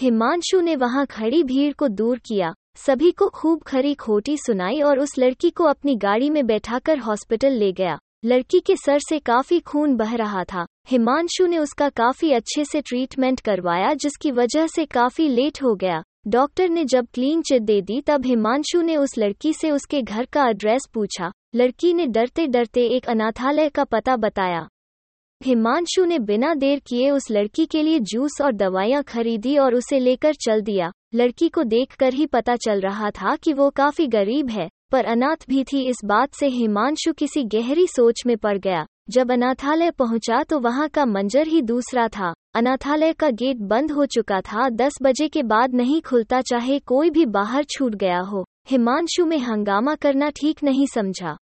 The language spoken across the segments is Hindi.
हिमांशु ने वहाँ खड़ी भीड़ को दूर किया। सभी को खूब खरी खोटी सुनाई और उस लड़की को अपनी गाड़ी में बैठाकर हॉस्पिटल ले गया। लड़की के सर से काफ़ी खून बह रहा था। हिमांशु ने उसका काफ़ी अच्छे से ट्रीटमेंट करवाया, जिसकी वजह से काफ़ी लेट हो गया। डॉक्टर ने जब क्लीन चिट दे दी, तब हिमांशु ने उस लड़की से उसके घर का एड्रेस पूछा। लड़की ने डरते डरते एक अनाथालय का पता बताया। हिमांशु ने बिना देर किए उस लड़की के लिए जूस और दवाइयाँ खरीदी और उसे लेकर चल दिया। लड़की को देखकर ही पता चल रहा था कि वो काफ़ी गरीब है, पर अनाथ भी थी। इस बात से हिमांशु किसी गहरी सोच में पड़ गया। जब अनाथालय पहुँचा तो वहाँ का मंजर ही दूसरा था। अनाथालय का गेट बंद हो चुका था। दस बजे के बाद नहीं खुलता चाहे कोई भी बाहर छूट गया हो। हिमांशु में हंगामा करना ठीक नहीं समझा।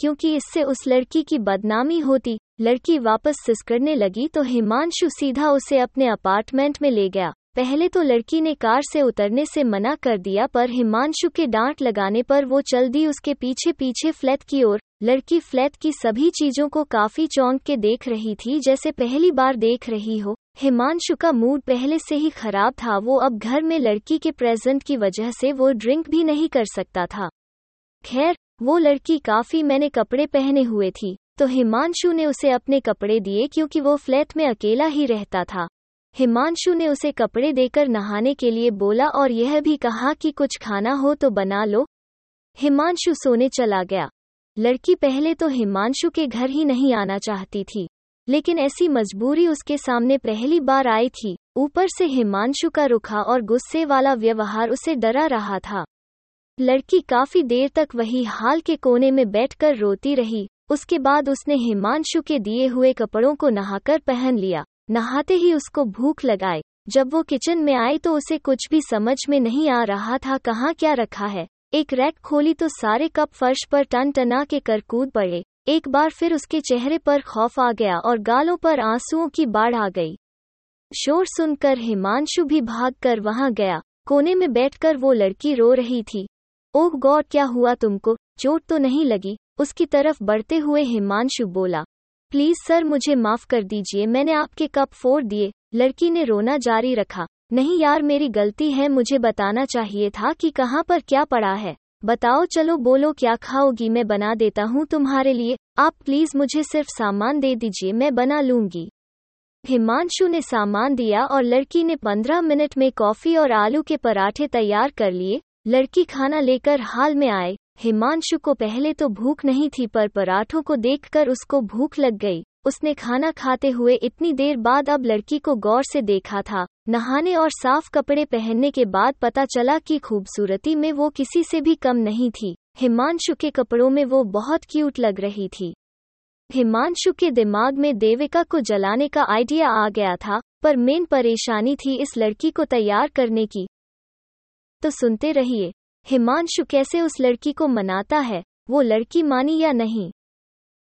क्योंकि इससे उस लड़की की बदनामी होती। लड़की वापस सिसकरने लगी तो हिमांशु सीधा उसे अपने अपार्टमेंट में ले गया। पहले तो लड़की ने कार से उतरने से मना कर दिया, पर हिमांशु के डांट लगाने पर वो चल दी उसके पीछे पीछे फ्लैट की ओर, लड़की फ्लैट की सभी चीज़ों को काफ़ी चौंक के देख रही थी, जैसे पहली बार देख रही हो। हिमांशु का मूड पहले से ही खराब था, वो अब घर में लड़की के प्रेजेंट की वजह से वो ड्रिंक भी नहीं कर सकता था। खैर वो लड़की काफ़ी मैंने कपड़े पहने हुए थी तो हिमांशु ने उसे अपने कपड़े दिए क्योंकि वो फ्लैट में अकेला ही रहता था। हिमांशु ने उसे कपड़े देकर नहाने के लिए बोला और यह भी कहा कि कुछ खाना हो तो बना लो। हिमांशु सोने चला गया। लड़की पहले तो हिमांशु के घर ही नहीं आना चाहती थी, लेकिन ऐसी मजबूरी उसके सामने पहली बार आई थी। ऊपर से हिमांशु का रुखा और गुस्से वाला व्यवहार उसे डरा रहा था। लड़की काफ़ी देर तक वही हाल के कोने में बैठकर रोती रही। उसके बाद उसने हिमांशु के दिए हुए कपड़ों को नहाकर पहन लिया। नहाते ही उसको भूख लगाए जब वो किचन में आई तो उसे कुछ भी समझ में नहीं आ रहा था कहाँ क्या रखा है। एक रैक खोली तो सारे कप फर्श पर टन टना के कर कूद पड़े। एक बार फिर उसके चेहरे पर खौफ आ गया और गालों पर आंसुओं की बाढ़ आ गई। शोर सुनकर हिमांशु भी भागकर वहाँ गया। कोने में बैठकर वो लड़की रो रही थी। ओह गॉड क्या हुआ तुमको? चोट तो नहीं लगी? उसकी तरफ़ बढ़ते हुए हिमांशु बोला, प्लीज़ सर, मुझे माफ़ कर दीजिए, मैंने आपके कप फोड़ दिए। लड़की ने रोना जारी रखा, नहीं यार, मेरी गलती है, मुझे बताना चाहिए था कि कहाँ पर क्या पड़ा है। बताओ, चलो, बोलो, क्या खाओगी, मैं बना देता हूँ तुम्हारे लिए। आप प्लीज़ मुझे सिर्फ़ सामान दे दीजिए, मैं बना लूँगी। हिमांशु ने सामान दिया और लड़की ने पंद्रह मिनट में कॉफ़ी और आलू के पराठे तैयार कर लिए। लड़की खाना लेकर हाल में आए। हिमांशु को पहले तो भूख नहीं थी, पर पराठों को देखकर उसको भूख लग गई। उसने खाना खाते हुए इतनी देर बाद अब लड़की को गौर से देखा था। नहाने और साफ़ कपड़े पहनने के बाद पता चला कि खूबसूरती में वो किसी से भी कम नहीं थी। हिमांशु के कपड़ों में वो बहुत क्यूट लग रही थी। हिमांशु के दिमाग में देविका को जलाने का आइडिया आ गया था, पर मेन परेशानी थी इस लड़की को तैयार करने की। तो सुनते रहिए, हिमांशु कैसे उस लड़की को मनाता है, वो लड़की मानी या नहीं?